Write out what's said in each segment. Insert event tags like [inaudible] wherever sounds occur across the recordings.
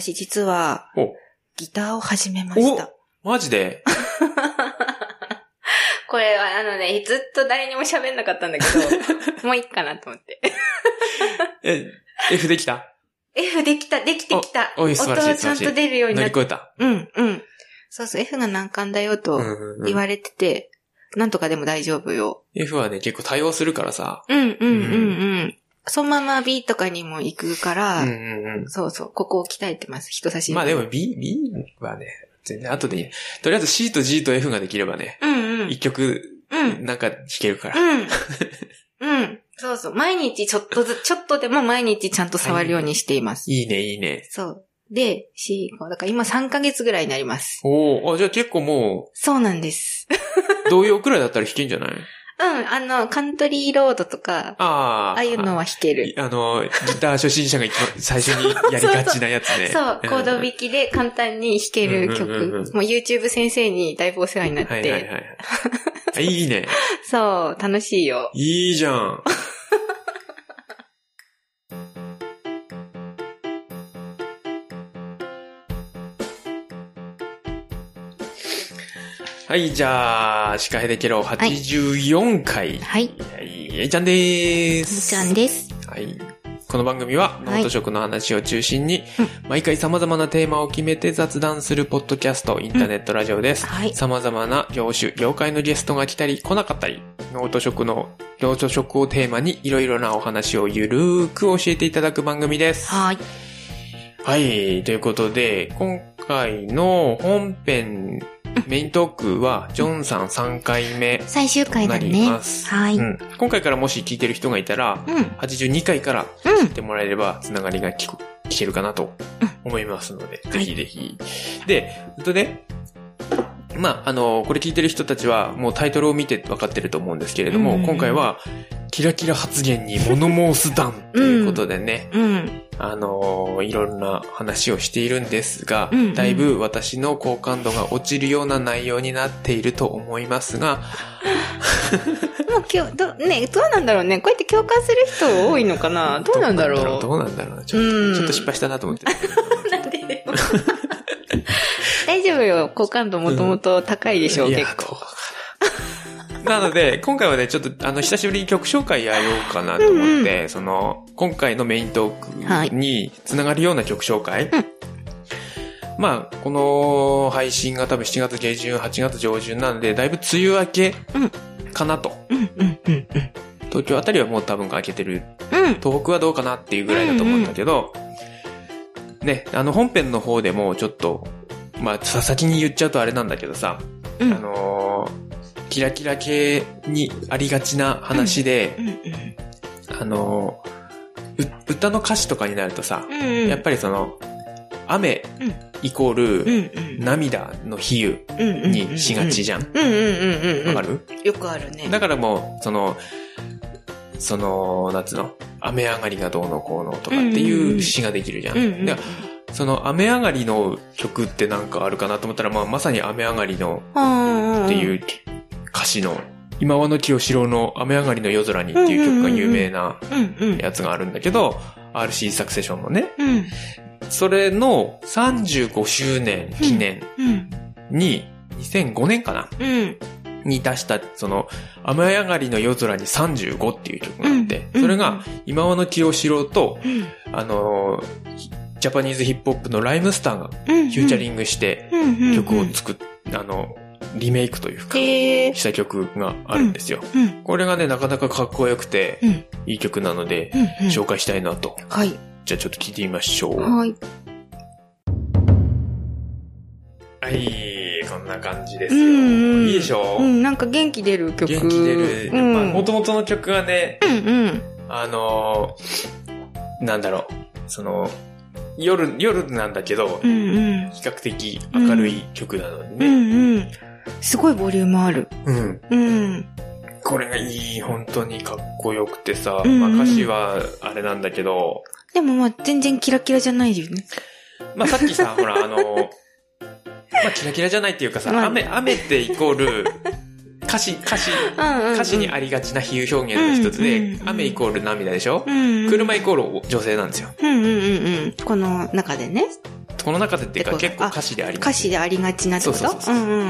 私実は、お、ギターを始めました。マジで？[laughs] これはあのね、ずっと誰にも喋んなかったんだけど、[laughs] もういいかなと思って。え、F できた？F できた、できてきた。音ちゃんと出るように乗なって。り越えた？うん、うん。そうそう、F が難関だよとうんうんうん言われてて、なんとかでも大丈夫よ。F はね、結構対応するからさ。うん、うん、うん、うん。そのまま B とかにも行くから、うんうんうん。そうそう、ここを鍛えてます、人差し指。まあでも B、B はね、全然後でいい。とりあえず C と G と F ができればね、うん、うん。一曲うん。なんか弾けるから。うん。[laughs] うん。そうそう。毎日ちょっとずつ、ちょっとでも毎日ちゃんと触るようにしています。いいね、いいね。そう。で、C、だから今3ヶ月ぐらいになります。おおあ、じゃあ結構もそうなんです。う、同様くらいだったら弾けんじゃない？うん、あの、カントリーロードとか、ああ。ああいうのは弾ける。あの、ギター初心者が一番最初にやりがちなやつね。[laughs] そう、コード弾きで簡単に弾ける曲。うんうんうんうんもう YouTube 先生にだいぶお世話になって。はいはいはい。あいいね。[laughs] そう、楽しいよ。いいじゃん。はい、じゃあ、シカヘデケロ84回。はい。はい、えいちゃんでーみす。ちゃんです。はい。この番組は、農と食の話を中心に、毎回様々なテーマを決めて雑談するポッドキャスト、インターネットラジオです。はい様々な業種、業界のゲストが来たり来なかったり、ノート食の、ノート食をテーマにいろいろなお話をゆるーく教えていただく番組です。はい。はい。ということで、今回の本編、メイントークは、ジョンさん3回目最終回となりだね。ます。はい。今回からもし聞いてる人がいたら、うん。82回から聞いてもらえれば、つながりが聞く聞けるかなと思いますので、うんぜひぜひ。で、えっとね、まあ、あの、これ聞いてる人たちは、もうタイトルを見て分かってると思うんですけれども、うん。今回は、キラキラ発言に物申す団ということでね、うん。あのいろんな話をしているんですが、うんうん。だいぶ私の好感度が落ちるような内容になっていると思いますが、[laughs] もう今日、ど、ね、どうなんだろうね。こうやって共感する人多いのかな。どうなんだろう。どうなんだろう。ちょっと、うん。ちょっと失敗したなと思って。[laughs] なんででも大丈夫よ。好感度もともと高いでしょう、いや結構。な。なので、今回はね、ちょっと、あの、久しぶりに曲紹介やろうかなと思って、その、今回のメイントークにつながるような曲紹介。うんまあ、この配信が多分7月下旬、8月上旬なので、だいぶ梅雨明けかなと。うん、うん、うん、東京あたりはもう多分明けてる。うん。うん。東北はどうかなっていうぐらいだと思うんだけど、ね、あの本編の方でもちょっと、まあ、さ先に言っちゃうとあれなんだけどさ、うんあのーキラキラ系にありがちな話で、うん、うん。あのーう歌の歌詞とかになるとさ、うん。やっぱりその、雨うんイコール、うん、うん。涙の比喩うん、にしがちじゃん。うん、うん、うん、うん。わかる？よくあるね。だからもう、その、その、なんつうの、雨上がりがどうのこうのとかっていう詩ができるじゃん。うん、うん。でその雨上がりの曲ってなんかあるかなと思ったら、まあまさに雨上がりのうん、っていう歌詞の、今和の清志郎の雨上がりの夜空にっていう曲が有名な。やつがあるんだけど、RC サクセションのね、うん、それの35周年記念うん。に、2005年かな？うん。に出した、その、雨上がりの夜空に35っていう曲があって、うん。それが、今和の清志郎と、うん、あのージャパニーズヒップホップのライムスターがうん。フューチャリングしてン曲を作っ、あの、リメイクというか、した曲があるんですよ。うん、これがね、なかなかかっこよくて、うん、いい曲なので、うん。紹介したいなと。はい。じゃあちょっと聞いてみましょう。はい。はい、こんな感じですうよ。いいでしょ？うん、なんか元気出る曲。元気出る。うん。まあ、元々の曲がね、うん、うん。あのーなんだろう、その、夜、夜なんだけど、うん、うん。比較的明るい曲なのにうね。ん、うん。すごいボリュームある。うん。うん。これがいい、本当にかっこよくてさ、うんまあ歌詞はあれなんだけど、でもまあ全然キラキラじゃないよね。まあさっきさ、ほら、あの、[laughs] まあキラキラじゃないっていうかさ、まあ雨、雨ってイコール、歌詞、歌詞。歌詞にありがちな比喩表現の一つで、雨イコール涙でしょ、うん。車イコール女性なんですよ。うんうんうんうん。この中でね。この中でっていうか結構歌詞であり歌詞でありがちなってこと？そうそうそうそううんうん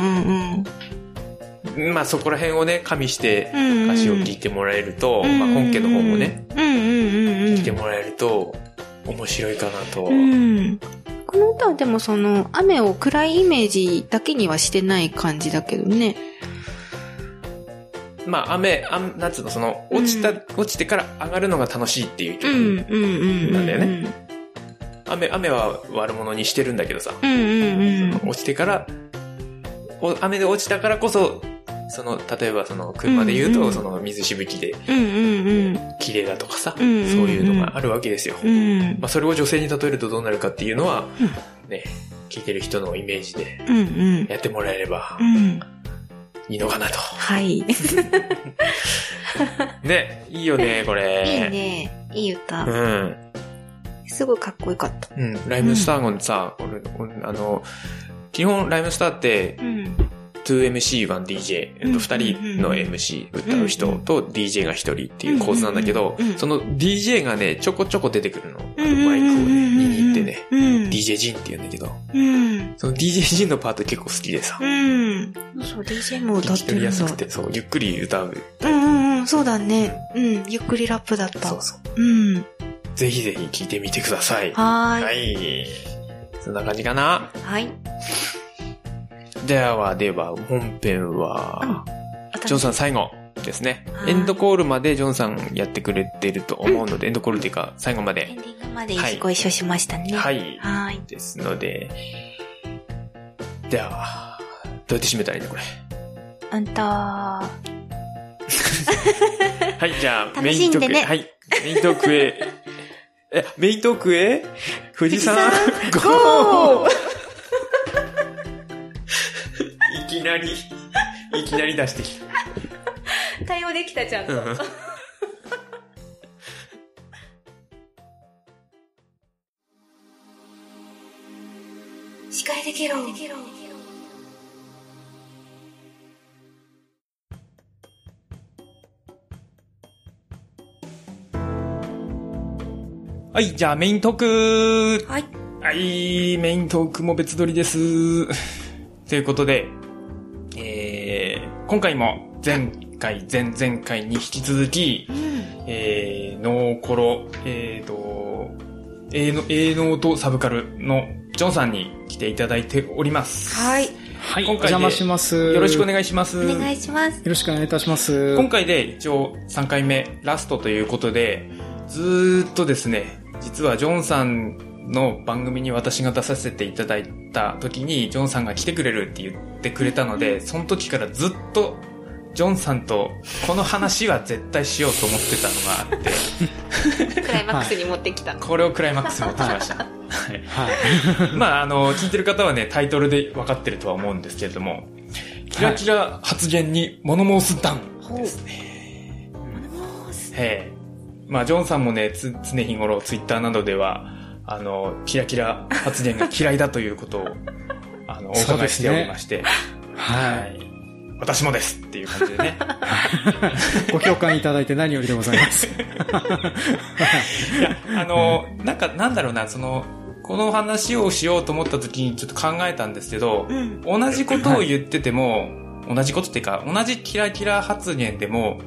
うんうん。まあそこら辺をね、加味して歌詞を聴いてもらえると、まあ本家の方もね、うんうんうんうん。聴いてもらえると面白いかなと。うん。この歌はでもその、雨を暗いイメージだけにはしてない感じだけどね。まあ雨、あんなんつうの、その、落ちた、落ちてから上がるのが楽しいっていう曲。うんうんうんうん。なんだよね。雨、雨は悪者にしてるんだけどさ、うんうんうん。落ちてから、お雨で落ちたからこそ、その、例えばその、車で言うと、うんうんその、水しぶきでうんうん綺麗だとかさ、うんうんうんそういうのがあるわけですよ。うん。うん。まあ、それを女性に例えるとどうなるかっていうのは、うんね、聞いてる人のイメージでうんうん。やってもらえればうん。いいのかなと。はい。い [laughs] ね、いいよね、これ。いね。いい歌。うん。すごいかっこよかった。うん。ライムスターのさ、俺、俺あの、基本ライムスターってうん。2MC、1DJ、うん2人の MC、歌う人と DJ が1人っていう構図なんだけどその DJ がね、ちょこちょこ出てくるの。あのマイクをね、握ってね。うん。DJ ジンって言うんだけど、うん。その DJ ジンのパート結構好きでさ、うん。そう、DJ も歌ってるんだ。やすくて、そう、ゆっくり歌う。うんうんうん、そうだね。うん、ゆっくりラップだった。そうそう。うん。ぜひぜひ聞いてみてください。はーい。はい。そんな感じかな。はい。では、では、本編は、ジョンさん最後ですねは。いエンドコールまでジョンさんやってくれてると思うので、エンドコールっていうか、最後まエでン。ディングまではいご一緒しましたね。。はいい。はい。ですので、では、どうやって締めたらいいのこれ？あんた、[laughs] はい、じゃあ、[laughs] 楽メイントークへ。はい、メイントークへ。え、メイントークへ？富士山ゴー [laughs] なり、[laughs] いきなり出してきた。対応できたちゃんと。うん司会できろ。はい、じゃあメイントークはい。はい、メイントークも別撮りです。ということで、えー、今回も前回、前々回に引き続きう、ん。えー、ノーコロ、えーと、営農営農とサブカルのジョンさんに来ていただいております。はい。はい、今回でお邪魔します。よろしくおい願いします。お願いします。よろしくお願いいたします。今回で一応3回目、ラストということで、ずーっとですね、実はジョンさんの番組に私が出させていただいた時に、ジョンさんが来てくれるって言ってくれたので、その時からずっと、ジョンさんとこの話は絶対しようと思ってたのがあって、クライマックスに持ってきたの。これをクライマックスに持ってきました。はいはい。まあ、あの、聞いてる方はね、タイトルで分かってるとは思うんですけれども、キラキラ発言に物申す段ですね。へえ。まあ、ジョンさんもね、つ常日頃、ツイッターなどでは、あの、キラキラ発言が嫌いだということを、[laughs] あの、お伺いしておりまして、はい。私もですっていう感じでね。い。ご共感いただいて何よりでございます。[laughs] いや、あの、なんか、なんだろうな、その、この話をしようと思った時にちょっと考えたんですけど、うん。同じことを言ってても、同じことっていうか、同じキラキラ発言でも、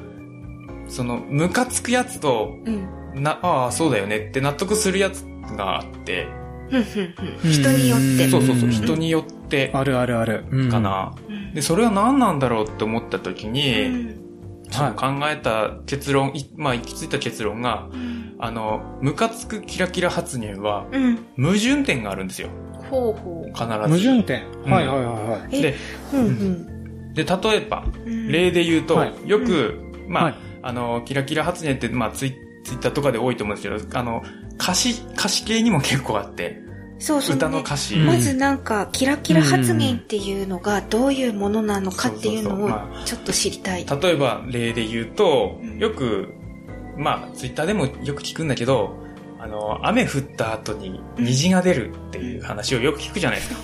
その、ムカつくやつと、うん。な、ああ、そうだよねって納得するやつがあって、人によって。そうそうそう、ん人によってあるあるある。うんか。な。うんで、それは何なんだろうって思った時うに、ん。ちょっと考えた結論、いまあ、行き着いた結論が、うん。あの、ムカつくキラキラ発言は、うん。矛盾点があるんですよ。ほうほう。必ず。矛盾点。うんはいはいはいはい。えで、うんうん。で、例えば、うん例で言うと、はいよく、まあ、はいあの、キラキラ発言って、まあ、ツイツイッターとかで多いと思うんですけど、あの、歌詞、歌詞系にも結構あって、そうそう、ね。歌の歌詞。うんまずなんか、キラキラ発言っていうのがどういうものなのかっていうのをちょっと知りたい。例えば、例で言うとうん、よく、まあ、ツイッターでもよく聞くんだけど、あの、雨降った後に虹が出るっていう話をよく聞くじゃないですか。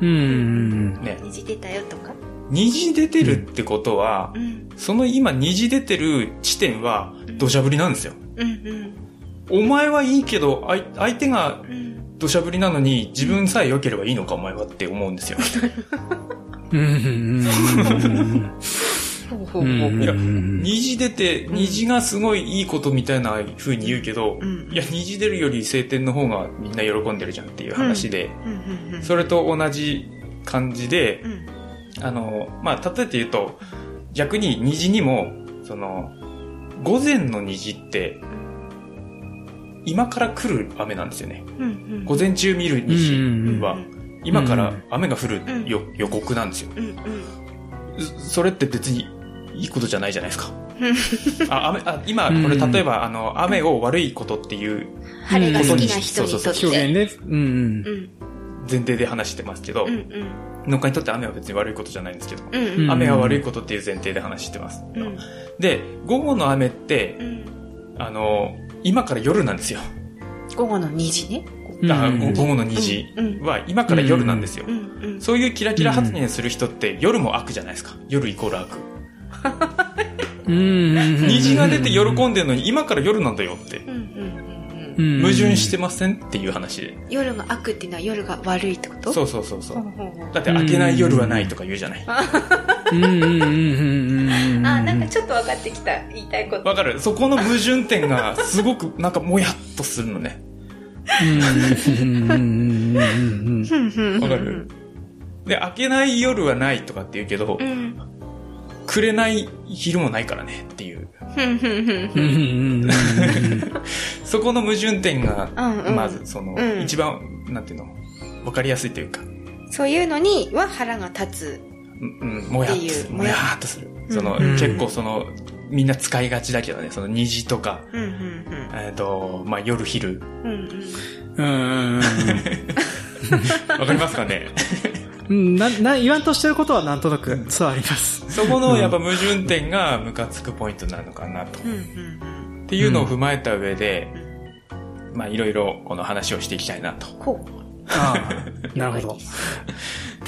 うんうんね。虹出たよとか？虹出てるってことはう、ん。その今虹出てる地点は土砂降りなんですよ。うんうん。お前はいいけど、あい相手がうん。土砂降りなのに自分さえ良ければいいのかお前はって思うんですよ。うん。いやうん虹出て、虹がすごいいいことみたいな風に言うけど、うん。いや、虹出るより晴天の方がみんな喜んでるじゃんっていう話で、それと同じ感じでう、ん。あの、まあ、例えて言うと、逆に虹にも、その、午前の虹って、今から来る雨なんですよね。うんうん。午前中見る虹は、今から雨が降るうん。よ予告なんですよ。うんうん。それって別にいいことじゃないじゃないですか。あ、雨、あ、今、うん。これ例えば、あの、雨を悪いことっていう晴れが好きな人にとっそうそうて。表現で、うんうん。前提で話してますけどう、ん農家にとって雨は別に悪いことじゃないんですけど、うんうん。うん雨は悪いことっていう前提で話してます。うん。で、午後の雨ってう、ん。あの、今から夜なんですよ。午後の2時ね。うんあうん午後の虹うんは今から夜なんですよそういうキラキラ発言する人って夜も悪じゃないですか。夜イコール悪。うん虹が出て喜んでるのに今から夜なんだよって。矛盾してませんっていう話。で。夜が悪っていうのは夜が悪いってこと？そうそうそうそう。だって明けない夜はないとか言うじゃない。うん。うんうんうんうんあ、なんかちょっと分かってきた。言いたいこと。わかる。そこの矛盾点がすごくなんかもやっとするのね。うん。うん。うん。うん。ふん。ふん。わかるで、明けない夜はないとかって言うけどう、ん。暮れない昼もないからねっていう。[laughs] そこの矛盾点が、まずその、うん。一番、なんていうの、わかりやすいというか、そういうのには腹が立つ。もやっとする。っていう。もやっとする。その、うん。結構その、みんな使いがちだけどね、その虹とか、えっ、と、まあ、夜昼。うん。わかりますかね？うんな、な、言わんとしてることはなんとなく伝わります。そこのやっぱ矛盾点がムカつくポイントなのかなと。っていうのを踏まえた上で、まあいろいろこの話をしていきたいなと。こああ、なるほど。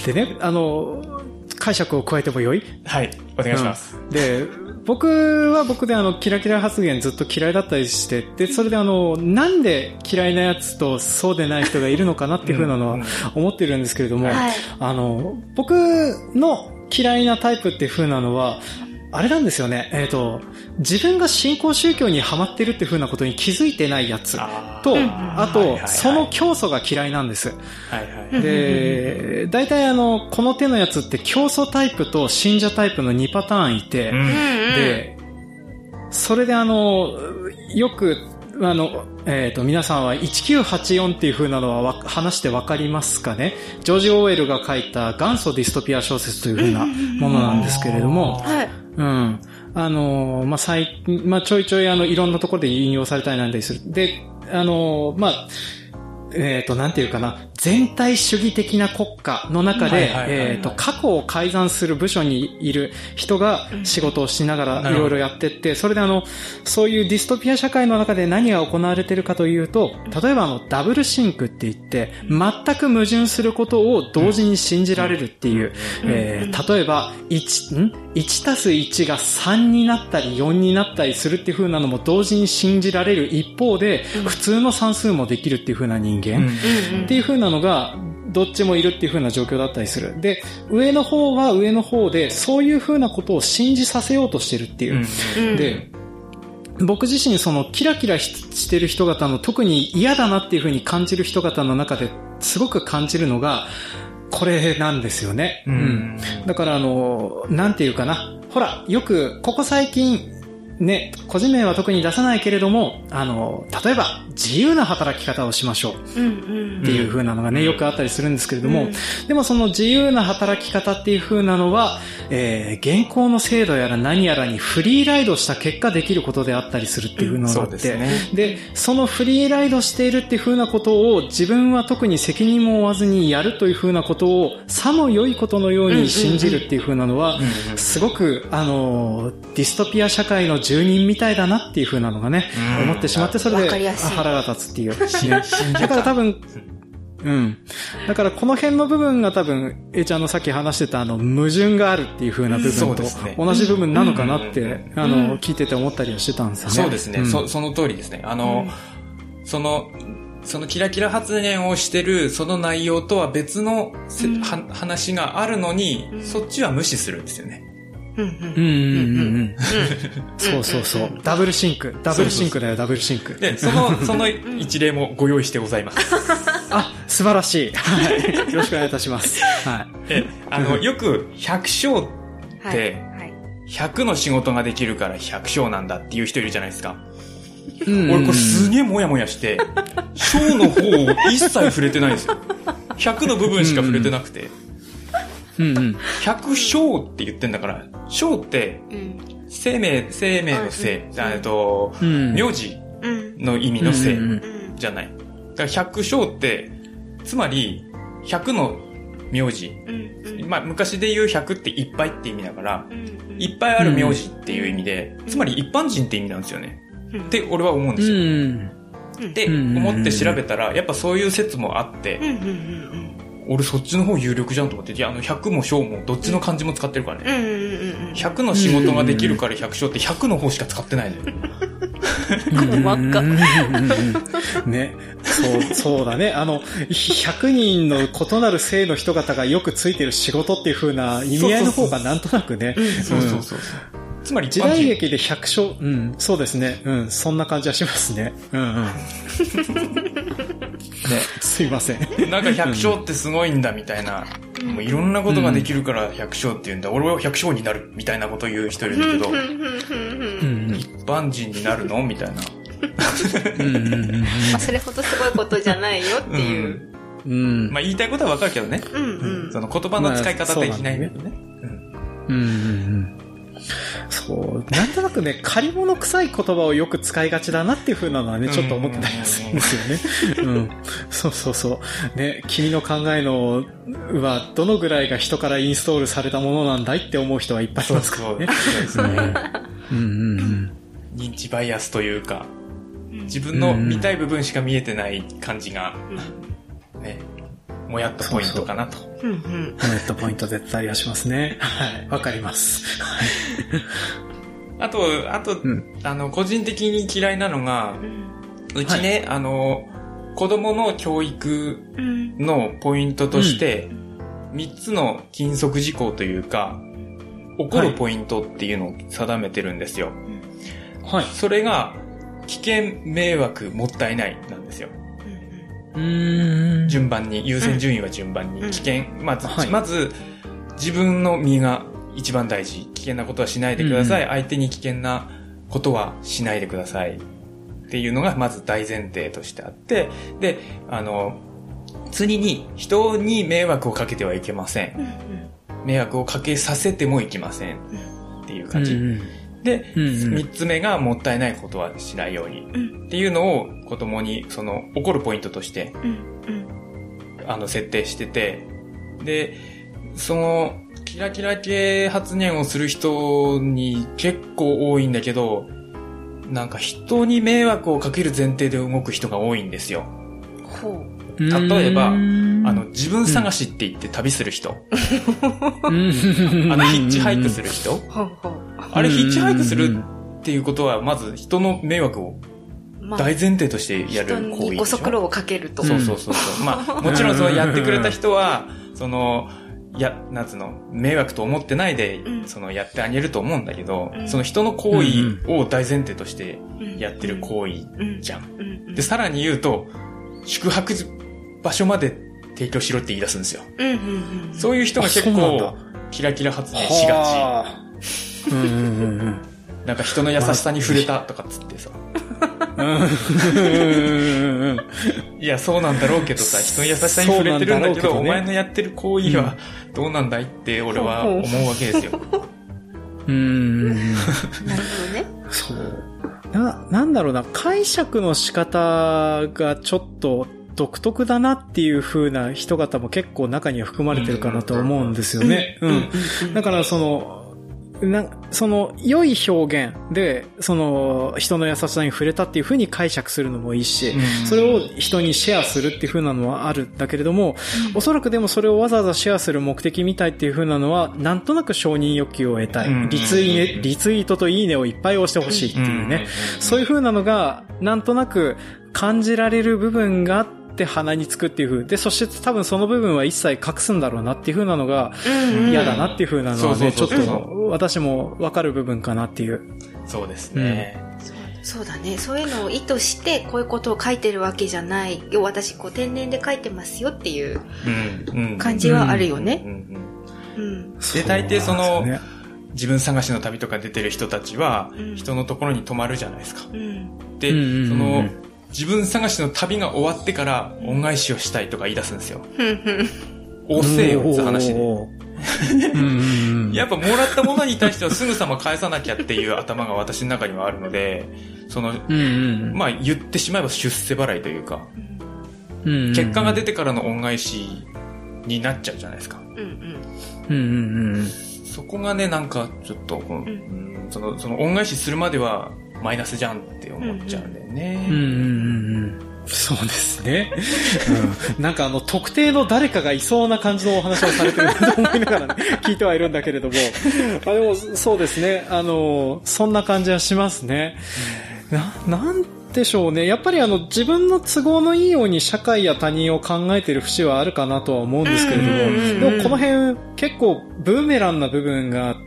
でね、あの、解釈を加えてもよい？はい、お願いします。うんで、僕は僕であの、キラキラ発言ずっと嫌いだったりして、で、それであの、なんで嫌いなやつとそうでない人がいるのかなっていうふうなのはうん思ってるんですけれども、はい。あの、僕の嫌いなタイプっていう風なのは、あれなんですよね。えっ、と、自分が信仰宗教にハマってるっていう風なことに気づいてないやつと、あとはいはいは、いその教祖が嫌いなんです。はいはい。で、大体あの、この手のやつって教祖タイプと信者タイプの2パターンいて、うん。で、それであの、よく、あの、えっ、と、皆さんは1984っていう風なのはわ話してわかりますかね？ジョージ・オーエルが書いた元祖ディストピア小説という風なものなんですけれども、はい。うん。あの、まあ、最、まあ、ちょいちょいあの、いろんなところで引用されたりなんでする。で、あの、まあ、えっ、と、なんていうかな、全体主義的な国家の中で、えっ、と、過去を改ざんする部署にいる人が仕事をしながらいろいろやってって、それであの、そういうディストピア社会の中で何が行われているかというと、例えばあの、ダブルシンクって言って、全く矛盾することを同時に信じられるっていう、えー例えば、1、ん ?1 たす1が3になったり4になったりするっていう風なのも同時に信じられる一方で、普通の算数もできるっていう風な人間。うんうんっていう風なのが、どっちもいるっていう風な状況だったりする。で、上の方は上の方で、そういう風なことを信じさせようとしてるっていう。うん。うん、で、僕自身そのキラキラししてる人方の特に嫌だなっていう風に感じる人方の中ですごく感じるのが、これなんですよね。うんだからあの、なんていうかな。ほら、よく、ここ最近、ね、個人名は特に出さないけれども、あの、例えば、自由な働き方をしましょう。っていう風なのがね、よくあったりするんですけれども、うん。でもその自由な働き方っていう風なのは、えー、現行の制度やら何やらにフリーライドした結果できることであったりするっていう風なのがあって、そうですね。で、そのフリーライドしているっていう風なことを自分は特に責任も負わずにやるという風なことをさも良いことのように信じるっていう風なのは、うん。すごく、あの、ディストピア社会の住人みたいだなっていう風なのがね、うん思ってしまって、それで腹が立つっていう。だから多分、うん。だからこの辺の部分が多分、A ちゃんのさっき話してたあの、矛盾があるっていう風な部そ分とうですね同じ部分なのかなってうん、あの、聞いてて思ったりはしてたんですよね。そうですね、んそその通りですね。あの、その、そのキラキラ発言をしてるその内容とは別のせ、うんは話があるのに、うんそっちは無視するんですよね。うんうんうんうん。そうそうそう。 doublethink。doublethink だよ、 doublethink。で、その、その一例もご用意してございます。あ、素晴らしい。はい。よろしくお願いいたします。はいえ、あの、よく100章はい。ではい。100の仕事ができるから100章なんだっていう人いるじゃないですか。俺これすげえもやもやして、章の方を一切触れてないんですよ。100の部分しか触れてなくて。うんうん。100章って言ってんだから、章ってうん。生命、生命の生、うんえっと、うん。名字うん。の意味の生うんうんうん。じゃない。だから100章って、つまり、100の名字。うん。うん。まあ、昔で言う100っていっぱいって意味だから、うんいっぱいある名字っていう意味で、つまり一般人って意味なんですよね。うんって俺は思うんでうすよ。ん。で、うん思って調べたら、やっぱそういう説もあってうん。う、ん。うん。俺そっちの方有力じゃんと思って、いや、あの100も章もどっちの漢字も使ってるからね。うん。うん。うん。100の仕事ができるから100章って100の方しか使ってないのよ。[laughs] 細かうんね。そう、そうだね。あの、100人の異なる性の人方がよくついてる仕事っていう風な意味合いの方がなんとなくね。そうそうそう。つまり時。代劇で100章、うん、そうですね。うん、そんな感じはしますね。うんうん。[laughs] すいません。なんか百姓ってすごいんだみたいな、もういろんなことができるから百姓って言うんだ、俺は百姓になるみたいなこと言う人いるんだけど、うん一般人になるのみたいな。それほどすごいことじゃないよっていう。うんうんまあ言いたいことはわかるけどね。うんうん。その言葉の使い方的な意味でね。うんうんうんそう。なんとなくね、[laughs] 借り物臭い言葉をよく使いがちだなっていう風なのはね、ちょっと思ってたりするんですよね。うん。そうそうそう。ね、君の考えのはどのぐらいが人からインストールされたものなんだいって思う人はいっぱいいますか。らね。そうですね。うんうんうん。認知バイアスというか、うん自分の見たい部分しか見えてない感じが、ね、もやっとポイントかなと。うんうん。ネットポイント絶対ありはしますね。はい。わかります。はい。あと、あと、うんあの、個人的に嫌いなのがう、んうちね、あの、子供の教育うん。のポイントとして、3つの禁則事項というか、起こるポイントっていうのを定めてるんですよ。はい。それが、危険、迷惑、もったいないなんですよ。順番に、優先順位は順番に。うん危険、まず、はいまず、自分の身が一番大事。危険なことはしないでください。うん相手に危険なことはしないでください。っていうのがまず大前提としてあって、で、あの、次に人に迷惑をかけてはいけません。迷惑をかけさせてもいけません。っていう感じ。うんで、うんうん。三つ目がもったいないことはしないように。うん。っていうのを子供に、その、起こるポイントとしてうんうん。あの、設定してて、で、その、キラキラ系発言をする人に結構多いんだけど、なんか人に迷惑をかける前提で動く人が多いんですよ。例えばうんあの、自分探しって言って旅する人。うんあの、ヒッチハイクする人。[laughs] あれ、ヒッチハイクするっていうことは、まず人の迷惑をま大前提としてやる人行為でしょ？にご足労をかけると。そうそうそうそう。まあ、[laughs] もちろんそのやってくれた人は、その、や、なんつうの、迷惑と思ってないで、うんその、やってあげると思うんだけど、うんその人の行為を大前提としてうんやってる行為うんじゃんで、さらに言うと、宿泊場所まで提供しろって言い出すんですよ。うんうんうん。そういう人が結構、キラキラ発言しがはあうんうんうんうんち。なんか人の優しさに触れたとかっつってさ。うんいや、そうなんだろうけどさ、人の優しさに触れてるんだけど、けどねお前のやってる行為はどうなんだいって俺は思うわけですよ。うんなるほどね。そう。な、なんだろうな、解釈の仕方がちょっと独特だなっていう風な人方も結構中には含まれてるかなと思うんですよね。うん。だからその、な、その、良い表現で、その、人の優しさに触れたっていう風に解釈するのもいいし、うんそれを人にシェアするっていう風なのはあるんだけれども、おそらくでもそれをわざわざシェアする目的みたいっていう風なのは、なんとなく承認欲求を得たい。うんリツイねリツイートといいねをいっぱい押してほしいっていうね。そういう風なのが、なんとなく感じられる部分があって鼻につくっていう風。で、そして多分その部分は一切隠すんだろうなっていう風なのがうんうん嫌だなっていう風なのはね、ちょっと私もわかる部分かなっていう。そうですね。そうだね。そういうのを意図して、こういうことを書いてるわけじゃない。要は私、こう、天然で書いてますよっていううん。うん。感じはあるよね。うんうんうん。で大抵その自分探しの旅とか出てる人たちはうん、人のところに泊まるじゃないですか。うん。で、うんうんうんその、自分探しの旅が終わってから恩返しをしたいとか言い出すんですよ。おせえよって話で。やっぱもらったものに対してはすぐさま返さなきゃっていう頭が私の中にはあるので、その、うんうんまあ言ってしまえば出世払いというか、うんうん結果が出てからの恩返しになっちゃうじゃないですか。うんうん。うんうんうんそこがね、なんかちょっとうんその、その恩返しするまではマイナスじゃんって思っちゃうんだよね。うんうんうんうんそうですね。うん、なんかあの、特定の誰かがいそうな感じのお話をされてるなと思いながらね、聞いてはいるんだけれども。あでも、そうですね。あの、そんな感じはしますね。な、なんでしょうね。やっぱりあの、自分の都合のいいように社会や他人を考えてる節はあるかなとは思うんですけれども、でもこの辺結構ブーメランな部分があって、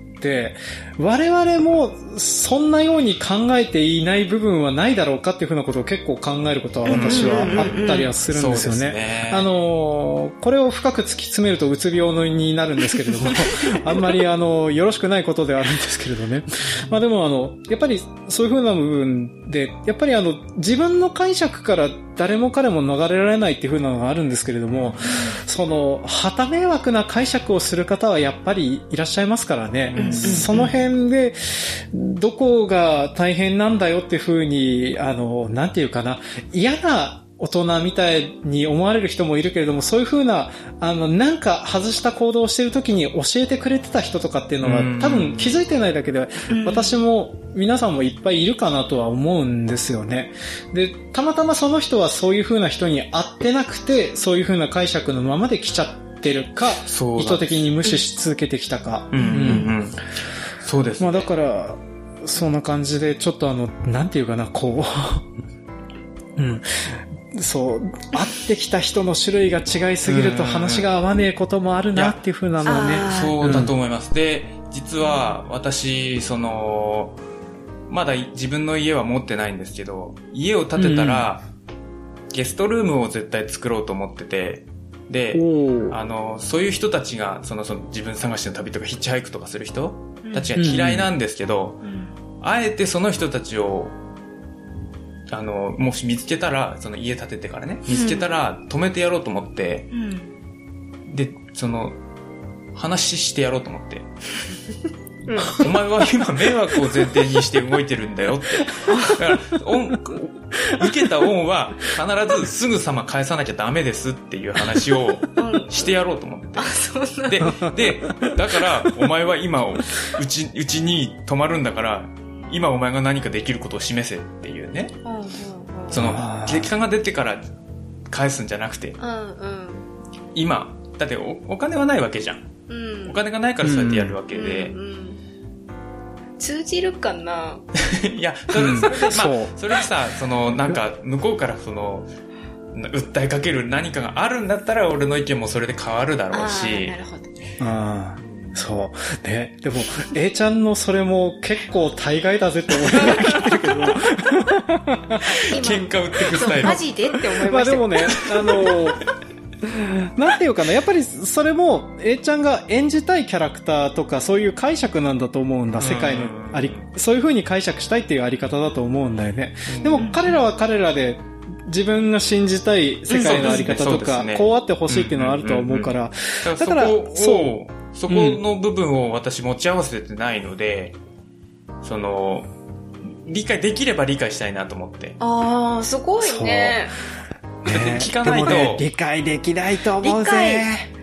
我々もそんなように考えていない部分はないだろうかっていうふうなことを結構考えることは私はあったりはするんですよね。ねあのーこれを深く突き詰めるとうつ病のになるんですけれども、[laughs] あんまりあの、よろしくないことではあるんですけれどね。まあでもあの、やっぱりそういうふうな部分で、やっぱりあの、自分の解釈から誰も彼も逃れられないっていうふうなのがあるんですけれども、その、旗迷惑な解釈をする方はやっぱりいらっしゃいますからね。うんその辺で、どこが大変なんだよっていうふうに、あの、なんていうかな、嫌な大人みたいに思われる人もいるけれども、そういうふうな、あの、なんか外した行動をしてる時に教えてくれてた人とかっていうのが、うん。多分気づいてないだけで、うん。私も皆さんもいっぱいいるかなとは思うんですよね。で、たまたまその人はそういうふうな人に会ってなくて、そういうふうな解釈のままで来ちゃってるか、そうだ意図的に無視し続けてきたか。うんうんうん。そうです。まあだから、そんな感じで、ちょっとあの、なんていうかな、こう、[laughs] うん。そう、会ってきた人の種類が違いすぎるとうん話が合わねえこともあるなっていうふうなのはね。そうだと思います。で、実は私、その、まだ自分の家は持ってないんですけど、家を建てたら、ゲストルームを絶対作ろうと思ってて、で、あの、そういう人たちが、その、その自分探しの旅とかヒッチハイクとかする人たちが嫌いなんですけど、うんあえてその人たちを、あの、もし見つけたら、その家建ててからね、見つけたら止めてやろうと思って、うん。で、その、話してやろうと思って。うんお前は今迷惑を前提にして動いてるんだよって。だから、恩、受けた恩は必ずすぐさま返さなきゃダメですっていう話をうんしてやろうと思って。で、で、だから、お前は今を、うち、うちに泊まるんだから、今お前が何かできることを示せっていうね。うんうんうんその結果が出てから返すんじゃなくて、うん今、だっておお金はないわけじゃん。うん。うん。お金がないからそうやってやるわけでうん。うん通じるかな？[laughs] いや、それ、それで、まあそれでさ、その、なんか、向こうからその、訴えかける何かがあるんだったら、俺の意見もそれで変わるだろうしな、るほどね。あーそう。ね。でも、A ちゃんのそれも結構大概だぜって思いながら聞いてるけど。喧嘩売ってくスタイル。そうマジでって思いまましたよ。あでもね、あの、[laughs] なんていうかな、やっぱりそれも、A ちゃんが演じたいキャラクターとか、そういう解釈なんだと思うんだ、世界のあり、そういう風に解釈したいっていうあり方だと思うんだよね。でも彼らは彼らで、自分が信じたい世界のあり方とかこうあってほしいっていうのはあるとは思うから、だからそこそを、そこの部分を私持ち合わせてないので、その、理解できれば理解したいなと思って。ああ、すごいね。[laughs] 聞かないと、ね、理解できないと思うぜ。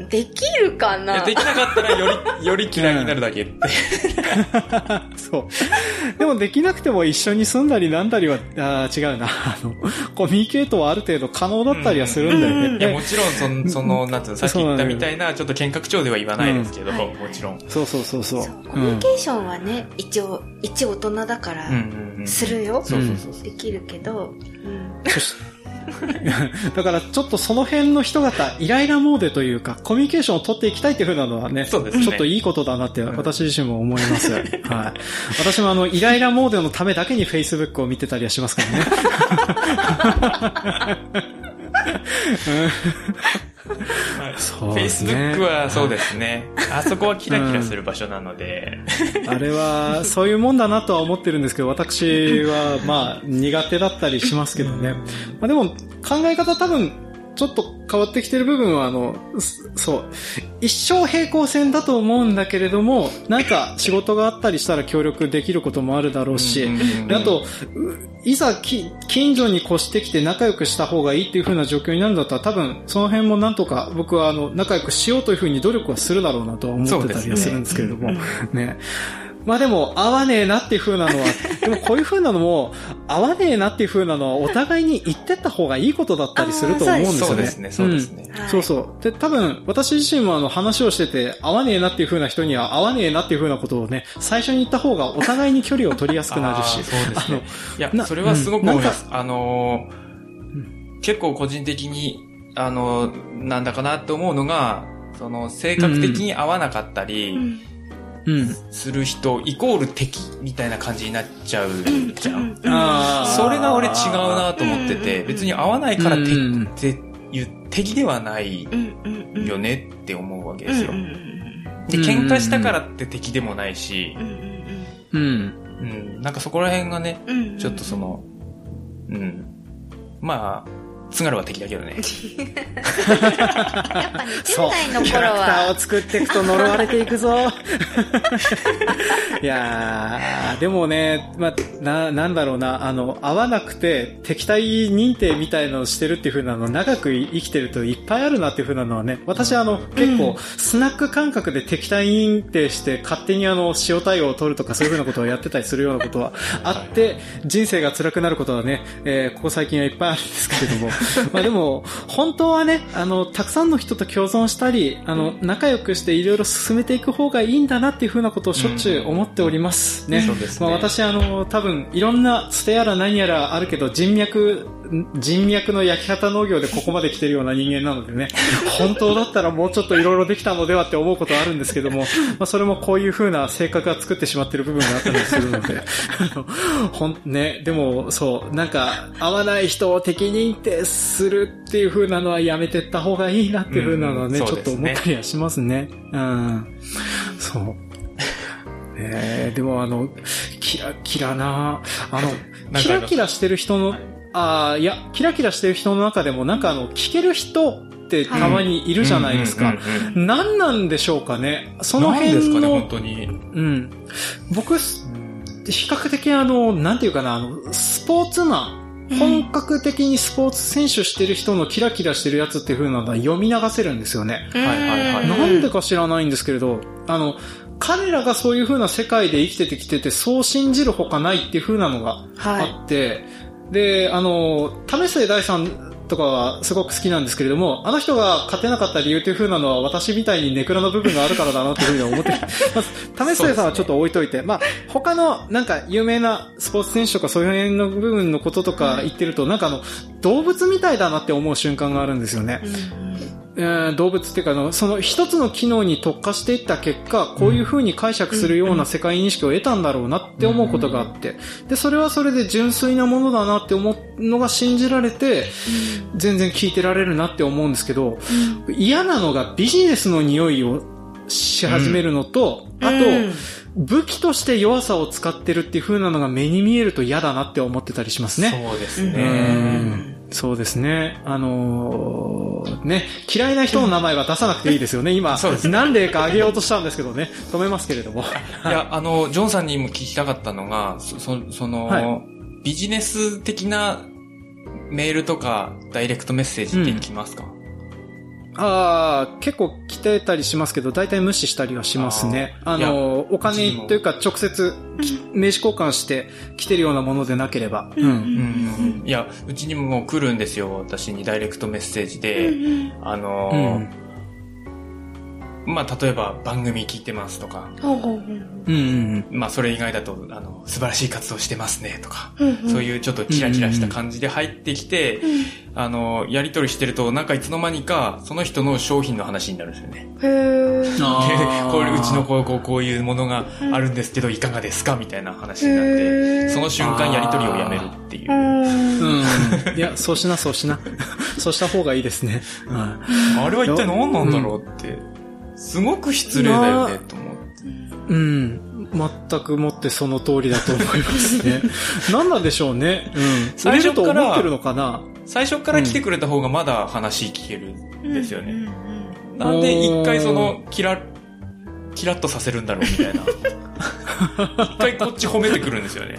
できるかなできなかったらより、[laughs] より嫌いになるだけって。[laughs] そう。でもできなくても一緒に住んだりなんだりは、あ違うな。あの、コミュニケートはある程度可能だったりはするんだよね。いや、もちろん、そその、なんつうの、さっき言ったみたいな、ちょっと見学長では言わないですけど、もちろん。そうそうそうそう。コミュニケーションはね、一応、一大人だから、するよ。そうそうそう。できるけど、うん。[laughs] だからちょっとその辺の人方、イライラモードというか、コミュニケーションを取っていきたいっていうふうなのはね、そうですねちょっといいことだなって私自身も思います。はい。私もあの、イライラモードのためだけに Facebook を見てたりはしますからね。[laughs] [laughs] そうですね。Facebook はそうですね。あそこはキラキラする場所なので。あれは、そういうもんだなとは思ってるんですけど、私は、まあ、苦手だったりしますけどね。まあでも、考え方多分、ちょっと変わってきてる部分は、あの、そう、一生平行線だと思うんだけれども、なんか仕事があったりしたら協力できることもあるだろうし、あと、いざ近所に越してきて仲良くした方がいいっていう風な状況になるんだったら、多分その辺もなんとか僕はあの、仲良くしようという風に努力はするだろうなとは思ってたりはするんですけれども、ね。ねまあでも、合わねえなっていう風なのは、[laughs] でもこういう風なのも、合わねえなっていう風なのは、お互いに言ってった方がいいことだったりすると思うんですよね。そうですね、そうですね。そうそう。で、多分、私自身もあの、話をしてて、合わねえなっていう風な人には、合わねえなっていう風なことをね、最初に言った方が、お互いに距離を取りやすくなるし。そうですね。いや、それはすごく思います。あの結構個人的に、あのなんだかなって思うのが、その、性格的に合わなかったり、うんする人、イコール敵みたいな感じになっちゃうじゃん。それが俺違うなと思ってて、別に合わないから敵って敵ではないよねって思うわけですよ。で、喧嘩したからって敵でもないし、うん。なんかそこら辺がね、ちょっとその、うん。まあ、津軽は敵だけどね。[laughs] やっぱね、10代の頃は。キャラクターを作っていくと呪われていくぞ。[laughs] いやー、でもね、まあ、な、なんだろうな、あの、合わなくて敵対認定みたいのをしてるっていう風なの、長く生きてるといっぱいあるなっていう風なのはね、私あの、結構、スナック感覚で敵対認定して勝手にあの、塩対応を取るとかそういう風なことをやってたりするようなことはあって、人生が辛くなることはね、えー、ここ最近はいっぱいあるんですけれども、[laughs] まあでも、本当はね、あの、たくさんの人と共存したり、あの、仲良くしていろいろ進めていく方がいいんだなっていうふうなことをしょっちゅう思っておりますね。そうですね。まあ私、あの、多分、いろんな捨てやら何やらあるけど、人脈、人脈の焼き方農業でここまで来てるような人間なのでね、本当だったらもうちょっといろいろできたのではって思うことはあるんですけども、まあそれもこういうふうな性格が作ってしまってる部分があったりするので、[laughs] ほん、ね、でも、そう、なんか、合わない人を敵認定するっていう風なのはやめてった方がいいなっていう風なのはね、うん、ちょっと思ったりはしますね。うん。そう。[laughs] えー、でもあの、キラキラなあの、[laughs] キラキラしてる人の、ああ、いや、キラキラしてる人の中でもなんかあの、聞ける人ってたまにいるじゃないですか。何なんでしょうかね。その辺の。ですかね、本当に。うん。僕、比較的あの、なんていうかな、あの、スポーツマン、本格的にスポーツ選手してる人のキラキラしてるやつっていう風なのは読み流せるんですよね。はいはいはい。なんでか知らないんですけれど、あの、彼らがそういう風な世界で生きててきてて、そう信じるほかないっていう風なのがあって、はい、で、あの、為末大さんとかはすごく好きなんですけれども、あの人が勝てなかった理由という風なのは私みたいにネクラの部分があるからだなというふうに思って、[laughs] まず、為末さんはちょっと置いといて、まあ、他のなんか有名なスポーツ選手とかそういう辺の部分のこととか言ってると、なんかあの、動物みたいだなって思う瞬間があるんですよね。え動物っていうかの、その一つの機能に特化していった結果、こういう風に解釈するような世界認識を得たんだろうなって思うことがあって、で、それはそれで純粋なものだなって思うのが信じられて、全然聞いてられるなって思うんですけど、嫌なのがビジネスの匂いをし始めるのと、あと、武器として弱さを使ってるっていう風なのが目に見えると嫌だなって思ってたりしますね。そうですね。そうですね。あのー、ね、嫌いな人の名前は出さなくていいですよね。今、何例か挙げようとしたんですけどね、止めますけれども。いや、あの、ジョンさんにも聞きたかったのが、そ、その、はい、ビジネス的なメールとかダイレクトメッセージって来ますか、ああ、結構来てたりしますけど、大体無視したりはしますね。あの、お金というか直接、名刺交換して来てるようなものでなければ。うん。うんうんいや、うちにももう来るんですよ、私にダイレクトメッセージで。あのーうんまあ、例えば番組聞いてますとか、まあ、それ以外だと、あの、素晴らしい活動してますねとか、うんうん。そういうちょっとキラキラした感じで入ってきて、あの、やりとりしてると、なんかいつの間にか、その人の商品の話になるんですよね。へー。でこれ、うちのこう、こう、こういうものがあるんですけど、いかがですかみたいな話になっへて、ー。その瞬間やりとりをやめるっていう。う。ん。うん。いや、そうしな、そうしな。そうした方がいいですね。はあれは一体何なんだろうって、すごく失礼だよね、と思って。い。うん。全くもってその通りだと思いますね。[laughs] 何なんでしょうね。うん。最初から売れると思ってるのかな最初から来てくれた方がまだ話聞けるんですよね。うんなんで一回その、キラッ、キラッとさせるんだろうみたいな。[laughs] 一回こっち褒めてくるんですよね。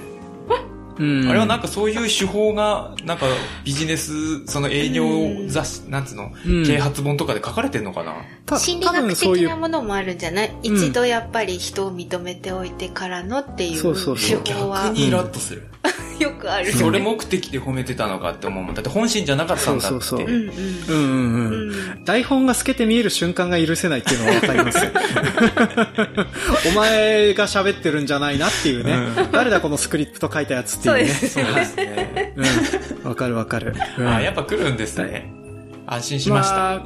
うん。あれはなんかそういう手法が、なんかビジネス、その営業雑誌、なんつうの、うん啓発本とかで書かれてんのかな？た心理学的なものもあるんじゃない？一度やっぱり人を認めておいてからのっていうそうそうそう手法は逆にイラッとする。[laughs] よくある。それ目的で褒めてたのかって思うもん。だって本心じゃなかったんだって。そうそうそううんうん。うんうんうん。うん台本が透けて見える瞬間が許せないっていうのはわかりますよ。[laughs] お前が喋ってるんじゃないなっていうね。誰だこのスクリプト書いたやつっていうね。そうですね。うん。わかるわかる。うんあ、やっぱ来るんですね。安心しました。まあ、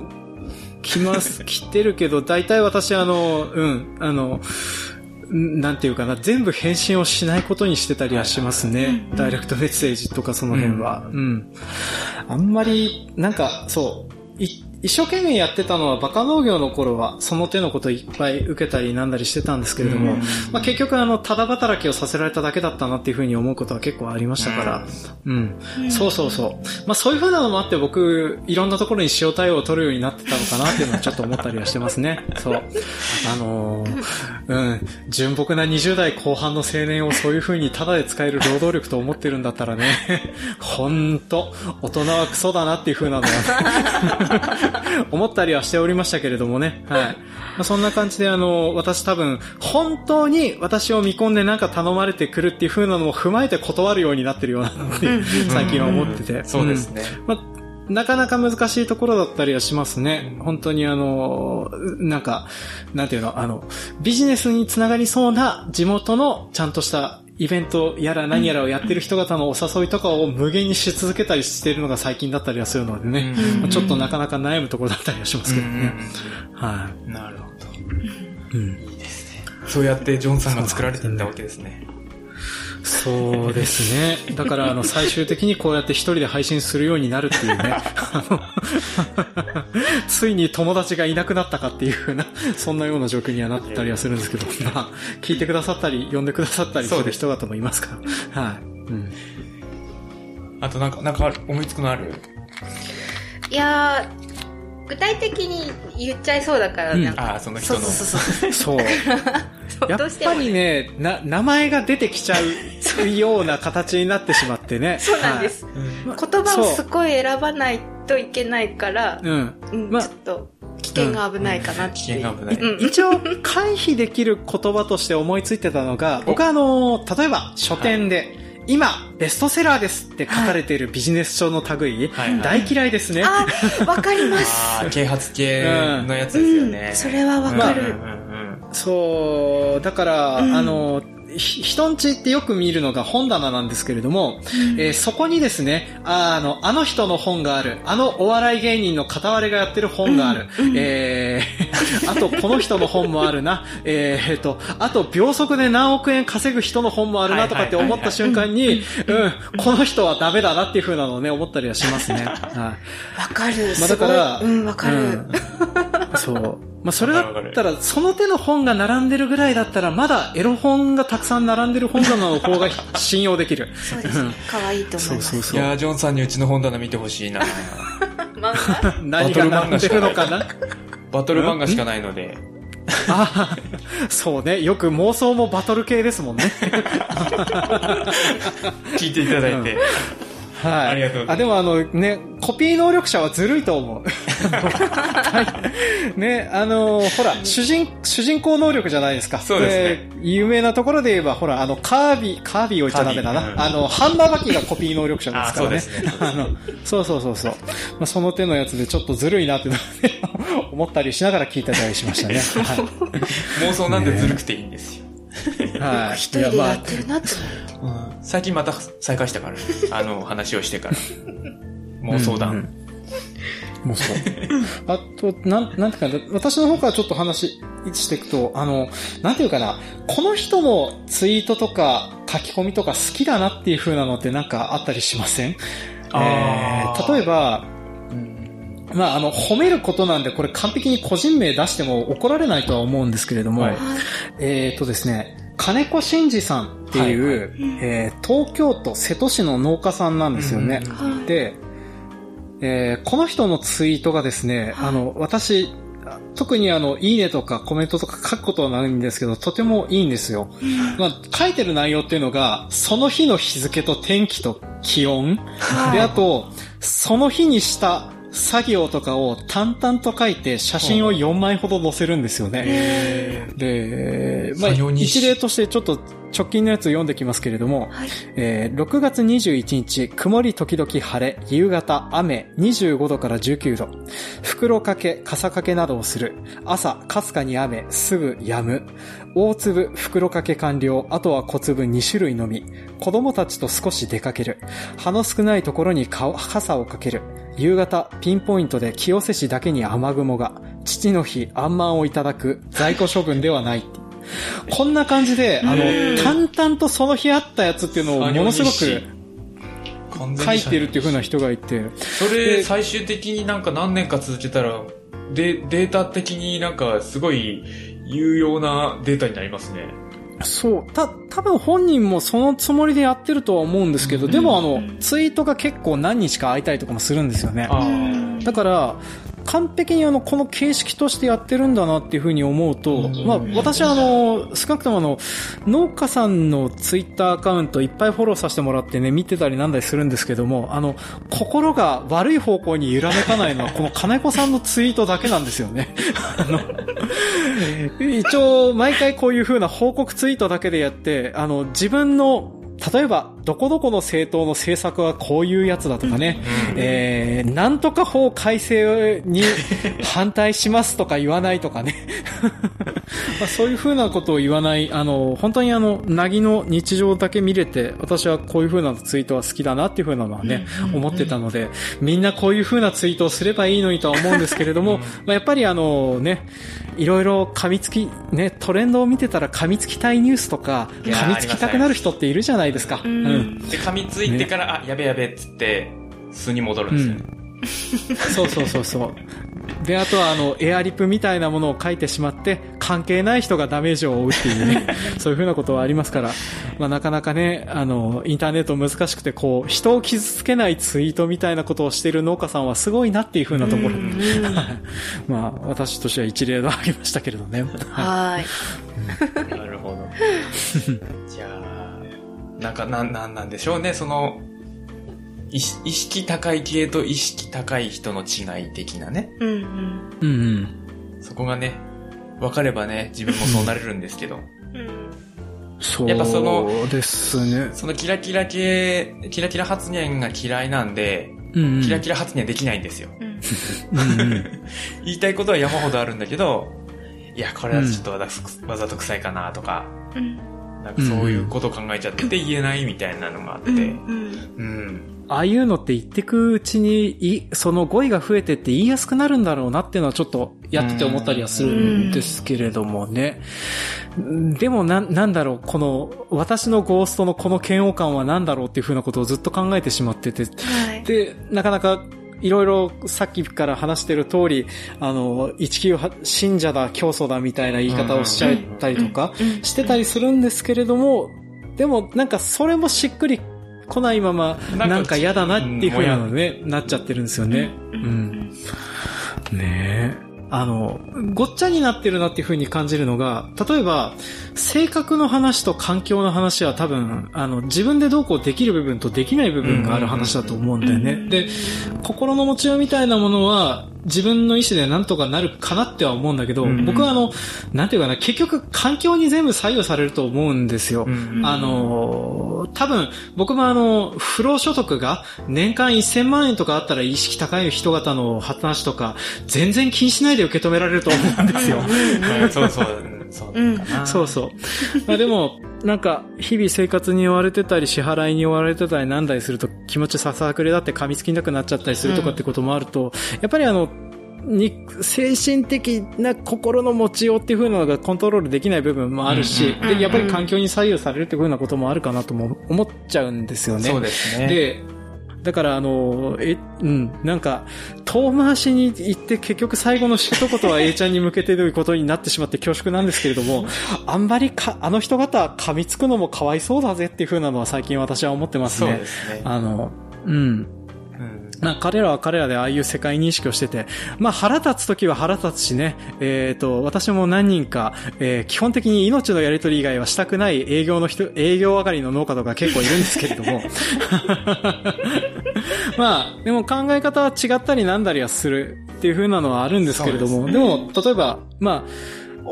来ます、[laughs] 来てるけど、大体私あの、うん、あの、んなんていうかな、全部返信をしないことにしてたりはしますね。ダイレクトメッセージとかその辺は。うん。あんまり、なんか、そう、い一生懸命やってたのはバカ農業の頃は、その手のこといっぱい受けたりなんだりしてたんですけれども、うんまあ結局あの、ただ働きをさせられただけだったなっていうふうに思うことは結構ありましたから、うん。そうそうそう。まあそういうふうなのもあって僕、いろんなところに塩対応を取るようになってたのかなっていうのはちょっと思ったりはしてますね。[laughs] そう。あのーうん。純朴な20代後半の青年をそういうふうにタダで使える労働力と思ってるんだったらね、[laughs] ほんと、大人はクソだなっていうふうなのは、ね、[laughs] 思ったりはしておりましたけれどもね。はい。まあ、そんな感じであの、私多分、本当に私を見込んでなんか頼まれてくるっていう風なのも踏まえて断るようになってるようなっていう最近は思ってて。そうですね。まあなかなか難しいところだったりはしますね。本当にあの、なんか、なんていうの、あの、ビジネスにつながりそうな地元のちゃんとしたイベントやら何やらをやってる人方のお誘いとかを無限にし続けたりしているのが最近だったりはするのでね、うんまあちょっとなかなか悩むところだったりはしますけどね。はなるほい。ど。うん。そうやってジョンさんが作られていったわけですね。そうですね。だから、あの、最終的にこうやって一人で配信するようになるっていうね。ついに友達がいなくなったかっていうふうな、そんなような状況にはなってたりはするんですけど、[laughs] まあ、聞いてくださったり、呼んでくださったりする人方もいますから。はい。うん。あとなんか、なんか思いつくのある？いやー、具体的に言っちゃいそうだから、うんなんか。ああ、その人の。そうそうそうそう。そう。[laughs] やっぱりね、な、名前が出てきちゃう [laughs] ような形になってしまってね。そうなんです。うん言葉をすごい選ばないといけないからはい。、うん。うん、まあちょっと危険が危ないかなっていう。危険が危ないうん一応、回避できる言葉として思いついてたのが、僕はあの、例えば書店で、今、ベストセラーですって書かれているビジネス書の類、はいはい大嫌いですね。あ、わかります。[laughs] 啓発系のやつですよね。うんそれはわかるうんうんうんそう、だから、うん。あの、ひ人んちってよく見るのが本棚なんですけれども、えーそこにですね、ああの、あの人の本がある、あのお笑い芸人の片割れがやってる本がある、えー [laughs] あとこの人の本もあるな、えーえーと、あと秒速で何億円稼ぐ人の本もあるなとかって思った瞬間に、うん、この人はダメだなっていう風なのをね、思ったりはしますね。はい。わかる。まあ、すごい。だから、うん、わかる。うん。そう。まあ、それだったら、その手の本が並んでるぐらいだったら、まだエロ本がたくさん並んでる本棚の方が信用できる。そうですね。可愛いと思いそうます。そうそう。いやー、ジョンさんにうちの本棚見てほしいな漫画？何が並んでるのかな？バトル漫画しかないので。ああ、そうね。よく妄想もバトル系ですもんね。聞いていただいて。はい。ありがとうございますあ、でもあのね、コピー能力者はずるいと思う。[laughs] ね、あの、ほら、主人、主人公能力じゃないですか。そうですね有名なところで言えば、ほら、あの、カービィ、カービィを言っちゃダメだな。あの、ハンマーバキがコピー能力者ですからね。あそうですね [laughs] あの、そうそうそうそう。まあ、その手のやつでちょっとずるいなって思ったりしながら聞いてたりしましたね。[laughs] 妄想なんてずるくていいんですよ。はい。はい。一人でやってるなって思って。最近また再開したから、ね、あの、話をしてから。妄想談。うんうんもうそう。あと、なん、なんていうかな、私の方からちょっと話していくと、あの、なんていうかな、この人のツイートとか書き込みとか好きだなっていう風なのってなんかあったりしません？えー例えば、まあ、あの、褒めることなんで、これ完璧に個人名出しても怒られないとは思うんですけれども、はい。えっ、とですね、金子真二さんっていう、はいえー東京都瀬戸市の農家さんなんですよね。はいで、えーこの人のツイートがですね、あの、私、特にあの、いいねとかコメントとか書くことはないんですけど、とてもいいんですよ。まあ、書いてる内容っていうのが、その日の日付と天気と気温、はい。で、あと、その日にした作業とかを淡々と書いて、写真を4枚ほど載せるんですよね。えで、まあ、一例としてちょっと直近のやつ読んできますけれども、はい。えー6月21日、曇り時々晴れ、夕方、雨、25度から19度。袋掛け、傘掛けなどをする。朝、かすかに雨、すぐ止む。大粒、袋掛け完了。あとは小粒2種類のみ。子供たちと少し出かける。葉の少ないところに顔傘をかける。夕方、ピンポイントで清瀬市だけに雨雲が。父の日、あんまんをいただく。在庫処分ではない。こんな感じで、あの、淡々とその日あったやつっていうのをものすごく書いてるっていう風な人がいて、それ、最終的になんか何年か続けたら、で、データ的になんかすごい有用なデータになりますね。そう、た、多分本人もそのつもりでやってるとは思うんですけど、でもあの、ツイートが結構何日か空いたりとかもするんですよね。だから、完璧にあの、この形式としてやってるんだなっていうふうに思うと、まあ、私はあの、少なくともあの、農家さんのツイッターアカウントいっぱいフォローさせてもらってね、見てたりなんだりするんですけども、あの、心が悪い方向に揺らめかないのは、この金子さんのツイートだけなんですよね。[laughs] あの、一応、毎回こういう風な報告ツイートだけでやって、あの、自分の、例えば、どこどこの政党の政策はこういうやつだとかね、えー、なんとか法改正に反対しますとか言わないとかね。[laughs] まあそういう風なことを言わない、あの、本当にあの、なぎの日常だけ見れて、私はこういう風なツイートは好きだなっていう風なのはね、思ってたので、みんなこういう風なツイートをすればいいのにとは思うんですけれども、まあやっぱりあのね、いろいろ噛みつき、ね、トレンドを見てたら噛みつきたいニュースとか、噛みつきたくなる人っているじゃないですか。うん。で、噛みついてから、あ、やべやべっつって、素に戻るんですよ。[laughs] そうそうそうそう。で、あとはあの、エアリプみたいなものを書いてしまって、関係ない人がダメージを負うっていうね、[laughs] そういうふうなことはありますから、まあなかなかね、あの、インターネット難しくて、こう、人を傷つけないツイートみたいなことをしている農家さんはすごいなっていうふうなところ。[laughs] まあ、私としては一例がありましたけれどね。ははい。なるほど。なんか、なん、なんなんでしょうね、その、意識高い系と意識高い人の違い的なね。うんうん。い。うんうん。そこがね、分かればね、自分もそうなれるんですけど。うんそうやっぱそのですね。そのキラキラ系、キラキラ発言が嫌いなんで、うんうん。キラキラ発言できないんですよ。うんうんうん。言いたいことは山ほどあるんだけど、いや、これはちょっとわざ,、わざと臭いかなとか、うんなんかそういうこと考えちゃって言えないみたいなのがあって、ううん。んああいうのって言ってくうちに、い、その語彙が増えてって言いやすくなるんだろうなっていうのはちょっとやってて思ったりはするんですけれどもね。でもな、なんだろう、この、私のゴーストのこの嫌悪感は何だろうっていうふうなことをずっと考えてしまってて、はい。で、なかなか、いろいろさっきから話してる通り、あの、19信者だ、教祖だみたいな言い方をしちゃったりとかしてたりするんですけれども、でもなんかそれもしっくり来ないまま、なんか嫌だなっていうふうなね、なっちゃってるんですよね。ううんん。ねえ。あの、ごっちゃになってるなっていう風に感じるのが、例えば、性格の話と環境の話は多分、あの、自分でどうこうできる部分とできない部分がある話だと思うんだよね。で、心の持ちようみたいなものは、自分の意思でなんとかなるかなっては思うんだけど、うん僕はあの、なんていうかな、結局環境に全部左右されると思うんですよ。うんあの、多分、僕もあの、不労所得が年間1000万円とかあったら意識高い人方の話とか、全然気にしないで受け止められると思うんですよ。う [laughs] んそうそう、そうかな。そうそう。まあでも、なんか、日々生活に追われてたり、支払いに追われてたりなんだりすると、気持ちささくれだって噛みつきなくなっちゃったりするとかってこともあると、やっぱりあの、に、精神的な心の持ちようっていう風なのがコントロールできない部分もあるし、うんうんで、やっぱり環境に左右されるっていう風なこともあるかなとも思っちゃうんですよね。そうですね。で、だからあの、え、うん、なんか、遠回しに行って結局最後の一言は A ちゃんに向けてということになってしまって恐縮なんですけれども、[laughs] あんまりか、あの人方噛みつくのもかわいそうだぜっていう風なのは最近私は思ってますそうね。ですね。あの、うん。うんまあ彼らは彼らでああいう世界認識をしてて、まあ腹立つ時は腹立つしね、えっ、と、私も何人か、えー基本的に命のやり取り以外はしたくない営業の人、営業上がりの農家とか結構いるんですけれども、[laughs] まあ、でも考え方は違ったりなんだりはするっていう風なのはあるんですけれども、でそうでも、例えば、まあ、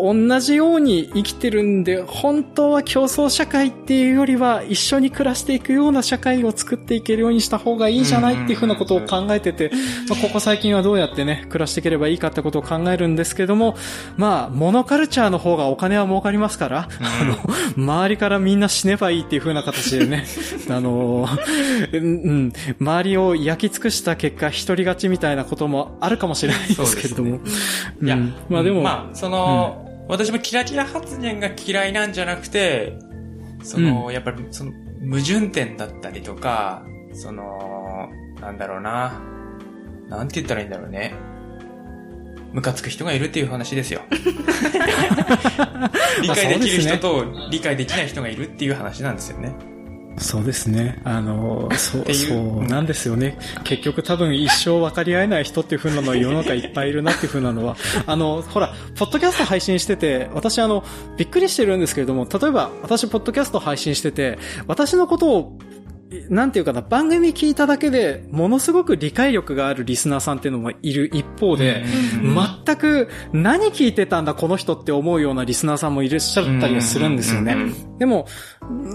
同じように生きてるんで、本当は競争社会っていうよりは一緒に暮らしていくような社会を作っていけるようにした方がいいじゃないっていうふうなことを考えてて、まあ、ここ最近はどうやってね、暮らしていければいいかってことを考えるんですけども、まあ、モノカルチャーの方がお金は儲かりますから、あの、周りからみんな死ねばいいっていう風な形でね、[laughs] あの、うん、うん。周りを焼き尽くした結果、一人勝ちみたいなこともあるかもしれないですけれども。いやうん。まあでも、まあ、その、私もキラキラ発言が嫌いなんじゃなくて、その、やっぱり、その、矛盾点だったりとか、その、なんだろうな。なんて言ったらいいんだろうね。ムカつく人がいるっていう話ですよ。[laughs] 理解できる人と理解できない人がいるっていう話なんですよね。そうですね。あの、そう、そうなんですよね。結局多分一生分かり合えない人っていう風なのは世の中いっぱいいるなっていう風なのは、あの、ほら、ポッドキャスト配信してて、私あの、びっくりしてるんですけれども、例えば私ポッドキャスト配信してて、私のことをなんていうかな、番組聞いただけで、ものすごく理解力があるリスナーさんっていうのもいる一方で、うん全く何聞いてたんだこの人って思うようなリスナーさんもいらっしゃったりはするんですよね。でも、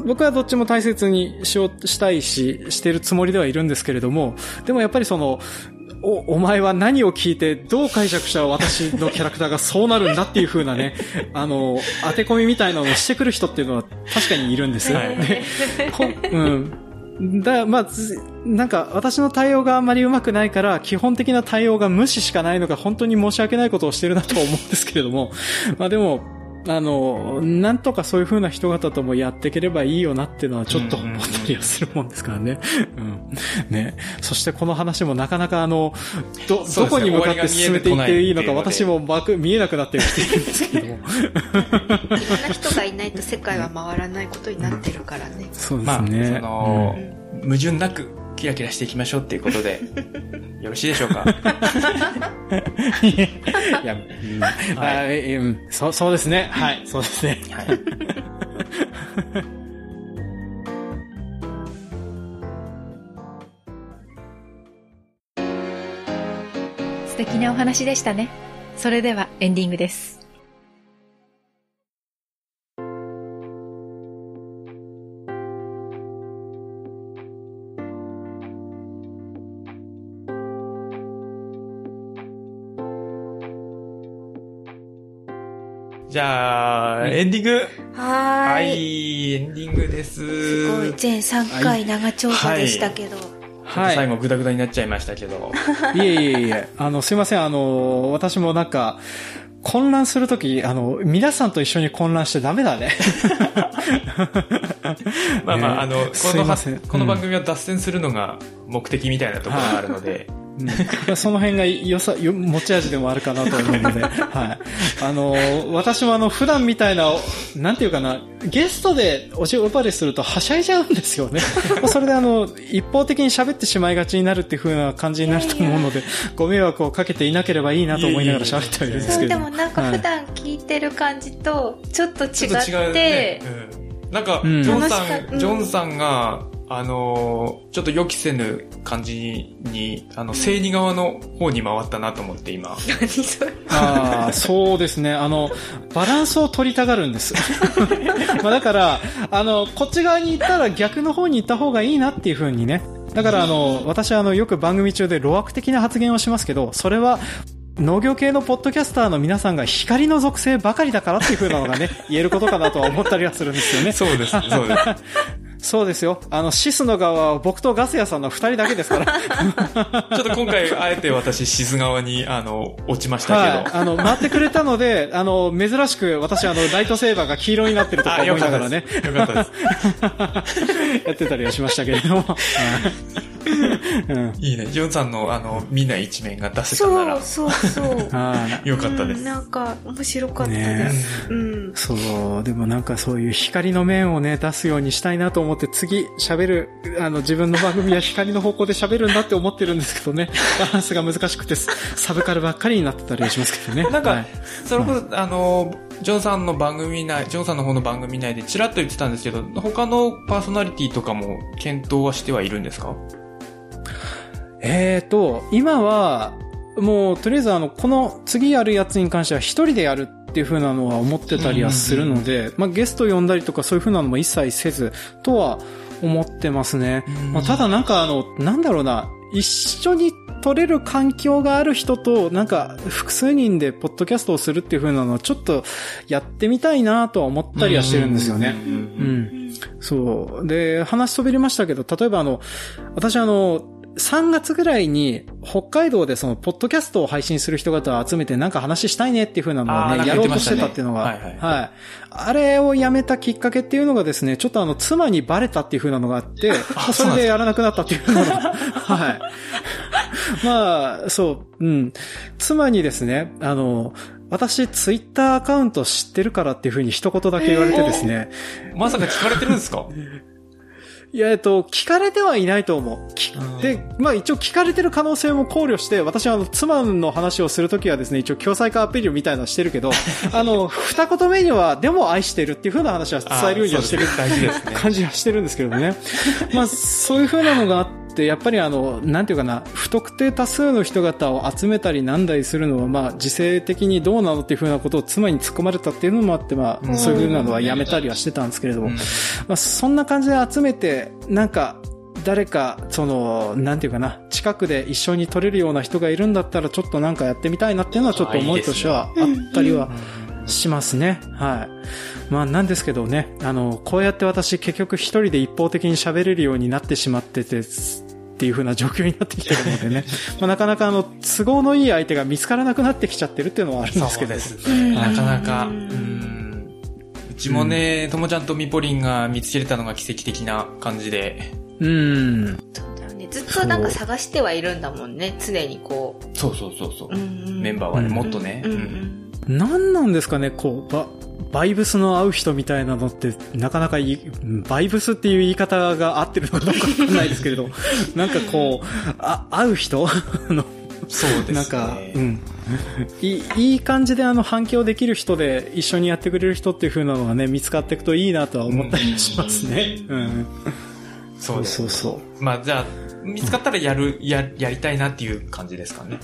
僕はどっちも大切にしよう、したいし、してるつもりではいるんですけれども、でもやっぱりその、お、お前は何を聞いてどう解釈したら私のキャラクターがそうなるんだっていう風なね、[laughs] あの、当て込みみたいなのをしてくる人っていうのは確かにいるんですよ。はいでほうん。だ、まあ、なんか、私の対応があんまりうまくないから、基本的な対応が無視しかないのが本当に申し訳ないことをしてるなと思うんですけれども、まあでも、あの、なんとかそういう風な人方ともやっていければいいよなっていうのはちょっと思ったりはするもんですからね。うん。ね。そしてこの話もなかなかあの、ど、どこに向かって進めていっていいのか私も幕見えなくなってきてるん [laughs] ですけども。いろんな人がいないと世界は回らないことになってるからね。そうでますあ、ね。その、矛盾なくキラキラしていきましょうっていうことで、[laughs] よろしいでしょうか？いや、うんあえうんそう、そうですね。はい、そうですね。はい。素敵なお話でしたね。それではエンディングです。じゃあ、エンディングはい。い、エンディングです。すごい、全3回長丁場でしたけど。はい。最後グダグダになっちゃいましたけど。[laughs] いえいえいえ、あの、すいません、あの、私もなんか、混乱するとき、あの、皆さんと一緒に混乱してダメだね。[laughs] まあまあ、ねあの、[laughs] このこの番組は脱線するのが目的みたいなところがあるので、うん、その辺が良さ、よ持ち味でもあるかなと思うので、[laughs] はい。あの、私もあの、普段みたいな、なんていうかな、ゲストでおし呼ばれするとはしゃいじゃうんですよね。[laughs] それであの、一方的に喋ってしまいがちになるっていう風な感じになると思うので、ご迷惑をかけていなければいいなと思いながら喋ってはいるんですそう、けど。でもなんか普段聞いてる感じと、ちょっと違っと違うってね、。うん、なんか、うん。ジョンさ楽しかうんん、ジョンさんが、あのーちょっと予期せぬ感じに、あの、正義側の方に回ったなと思って今。[laughs] 何それ。ああ、そうですね。あの、バランスを取りたがるんです。[laughs] まあだから、あの、こっち側に行ったら逆の方に行った方がいいなっていう風にね。だからあの、私はあの、よく番組中で路悪的な発言をしますけど、それは、農業系のポッドキャスターの皆さんが光の属性ばかりだからっていう風なのがね、言えることかなとは思ったりはするんですよね。そうです、そうです。[laughs] そうですよ。あの、シスの側は僕とガス屋さんの二人だけですから。[laughs] ちょっと今回、あえて私、シズ側に、あの、落ちましたはい。けど。あの、回ってくれたので、あの、珍しく私、あの、ライトセーバーが黄色になってるとか思いながらねす。、よかったです。[laughs] やってたりはしましたけれども。[laughs] はいうんいいね。ジョンさんの、あの、見ない一面が出せたならそう、、そうそう。は [laughs] いよかったですうん。なんか、面白かったでねす。うん。そう、でもなんかそういう光の面をね、出すようにしたいなと思って、次喋る、あの、自分の番組は光の方向で喋るんだって思ってるんですけどね、[laughs] バランスが難しくて、サブカルばっかりになってたりはしますけどね。[laughs] なんかはいそれこそ、あの、ジョンさんの番組内、ジョンさんの方の番組内でチラッと言ってたんですけど、他のパーソナリティとかも検討はしてはいるんですか？えーと、今は、もう、とりあえずあの、この次やるやつに関しては一人でやるっていう風なのは思ってたりはするので、まあゲスト呼んだりとかそういう風なのも一切せず、とは思ってますね。まあただなんかあの、なんだろうな、一緒に撮れる環境がある人と、なんか複数人でポッドキャストをするっていう風なのはちょっとやってみたいなとは思ったりはしてるんですよね。うん。そう。で、話そびれましたけど、例えばあの、私あの、3月ぐらいに北海道でそのポッドキャストを配信する人々を集めてなんか話したいねっていう風なのをね、やろうとしてたっていうのが、はいはいはい。あれをやめたきっかけっていうのがですね、ちょっとあの、妻にバレたっていう風なのがあって、ま [laughs] あそれでやらなくなったっていうのが、[laughs] はい。まあ、そう、うん。妻にですね、あの、私、ツイッターアカウント知ってるからっていう風に一言だけ言われてですね、まさか聞かれてるんですか？[laughs] いや、えっと、聞かれてはいないと思う。で、まあ一応聞かれてる可能性も考慮して、私はあの、妻の話をするときはですね、一応共済化アピールみたいなのしてるけど、[laughs] あの、二言目には、でも愛してるっていう風な話は伝えるようにはしてる。感じはしてるんですけどね。まあ、そういう風なのがあって、やっぱりあの、なんていうかな、不特定多数の人方を集めたりなんだりするのは、まあ、時勢的にどうなのっていう風なことを妻に突っ込まれたっていうのもあって、まあ、そういう風なのはやめたりはしてたんですけれども、うん。まあ、そんな感じで集めて、なんか、誰か、その、なんていうかな、近くで一緒に撮れるような人がいるんだったら、ちょっとなんかやってみたいなっていうのは、ちょっと思いとしてはあったりはしますね。はい。まあ、なんですけどね、あの、こうやって私結局一人で一方的に喋れるようになってしまってて、っていう風な状況になってきてるのでね。[laughs] まあ、なかなかあの、都合のいい相手が見つからなくなってきちゃってるっていうのはあるんですけど。そうですね。なかなか、うん。うちもね、ともちゃんとみぽりんが見つけれたのが奇跡的な感じで。うん。そうだよね。ずっとなんか探してはいるんだもんね。常にこう。そうそうそうそう。うんメンバーはね、うんもっとね。うんううんん。何なんですかね、こう、バ、バイブスの合う人みたいなのって、なかなかいい、バイブスっていう言い方が合ってるのかどうかわかんないですけれど、[laughs] なんかこう、あ、合う人？[laughs] の、そうですね。なんか、うん。いい、いい感じであの反響できる人で一緒にやってくれる人っていう風なのがね、見つかっていくといいなとは思ったりしますね。うん。そうです。そうそう。まあじゃあ、見つかったらやる、や、やりたいなっていう感じですかね。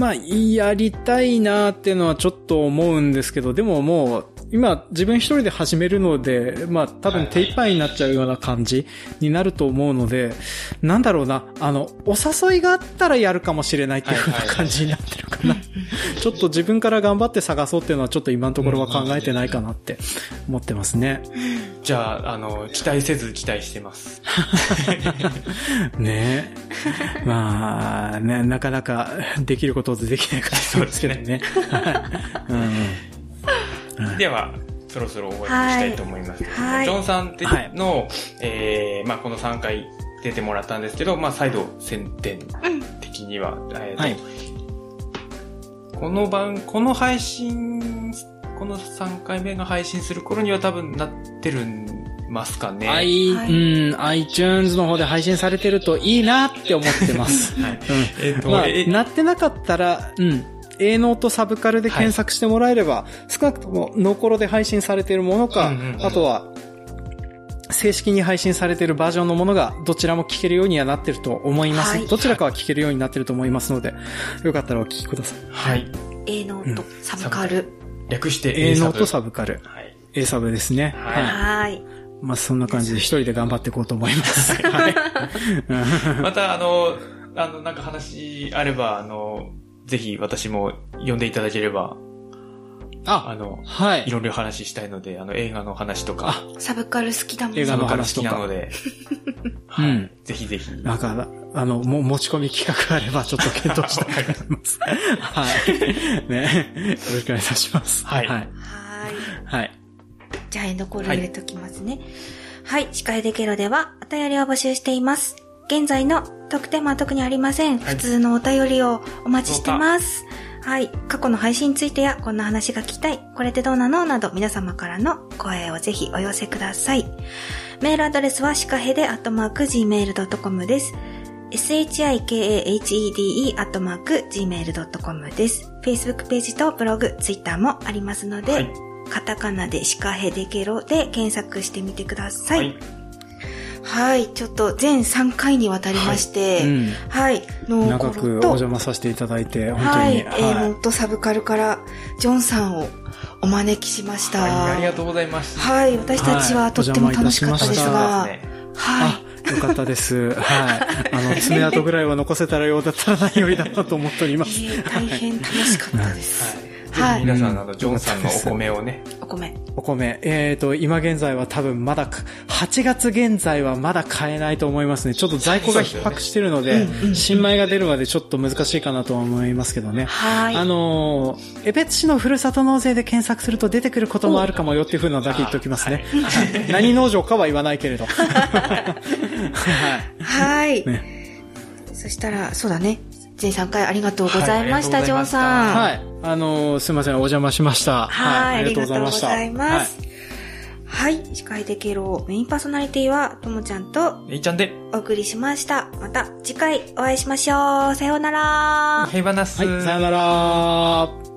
まあ、やりたいなーっていうのはちょっと思うんですけど、でももう、今自分一人で始めるので、まあ多分手一杯になっちゃうような感じになると思うので、なんだろうな、あの、お誘いがあったらやるかもしれないっていう風な感じになってるかな。[laughs] ちょっと自分から頑張って探そうっていうのはちょっと今のところは考えてないかなって思ってますね。じゃあ、あの、期待せず期待してます。[laughs] ねえ。まあ、ね、なかなかできることでできないからですけどね。はいうんでは、そろそろ終わりにしたいと思いますはいジョンさんってはいの、えー、まあこの3回出てもらったんですけど、まあ再度宣伝的的には。えーとはいこの番、この配信、この3回目が配信する頃には多分なってるんますかね。i、はいうん、iTunes の方で配信されてるといいなって思ってます。[laughs] はい。うんえっ、と、まあ、えなってなかったら、うん。A ノートサブカルで検索してもらえれば、少なくともノコロで配信されているものか、うんうんうんあとは、正式に配信されているバージョンのものがどちらも聞けるようにはなってると思います。はいどちらかは聞けるようになってると思いますので、よかったらお聞きください。はい。A ノート、サブカル。略して A ノート。サブカル。はい。A サブですね。はい。はい。まあそんな感じで一人で頑張っていこうと思います。はい。また、あの、あの、なんか話あれば、あの、ぜひ私も呼んでいただければ、ああ、の、はいい。ろいろ話したいので、あの、映画の話とか、サブカル好きだもん映画の話とかきなので、うんはい。ぜひぜひ。なんか、あの、も、持ち込み企画があればちょっと検討したいと思います。[laughs] はい。ね。よろしくお願いいたします。はいはい。はい。はい。じゃあ、エンドコール入れときますね。はい。司会でケロでは、お便りを募集しています。現在の特典は特にありません。はい普通のお便りをお待ちしてます。はい。過去の配信についてや、こんな話が聞きたい、これってどうなの？など、皆様からの声をぜひお寄せください。メールアドレスは、シカヘデアットマーク gmail.com です。shikahede アットマーク gmail.com です。Facebook ページとブログ、Twitter もありますので、はいカタカナでシカヘデケロで検索してみてくださ。はいい。はい。ちょっと全3回にわたりまして、うん。はい。長くお邪魔させていただいて、本当はい。に。えー、ノートサブカルから、ジョンさんをお招きしました。はい、ありがとうございます。はい。私たちはとっても楽しかったですはいが、ねはあ、よかったです。[laughs] はい。あの、爪痕ぐらいは残せたらようだったら何よりだなと思っておりまい。す。えー大変楽しかったです。はい。はいぜひ皆さん、あの、ジョンさんのお米をね、お米。お米。えっ、と、今現在は多分まだか、8月現在はまだ買えないと思いますね。ちょっと在庫が逼迫してるので、新米が出るまでちょっと難しいかなとは思いますけどね。はい。あのー、江別市のふるさと納税で検索すると出てくることもあるかもよっていうふうなのだけ言っておきますね。はい何農場かは言わないけれど。[laughs] はい。はい。ねそしたら、そうだね。全3回ありがとうございました、はいジョンさん。はい。あのーすいません、お邪魔しました。はい、あありりがとうごがとうございます。はい、司会でケロメインパーソナリティは、ともちゃんとえいちゃんで、お送りしました。また次回お会いしましょう。さようなら。平和なす。はい。はい、さよなら。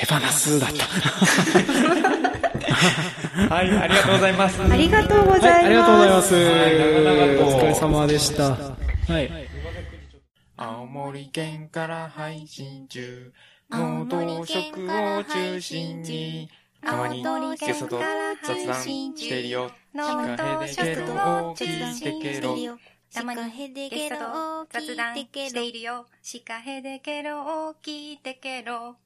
ヘバナスだった。[laughs] はい、ありがとうございます。ありがとうございます。はい、ありがとうございます。お疲れ様でした。はい。青森県から配信中。青農森道県食からを中心に、たまにゲストと県から雑談配信中してるよ。農シカ道ヘデケロ食をを聞い中心にてけろ。たまにゲストと雑談しているよ。シカヘデケロを聞いてけろ。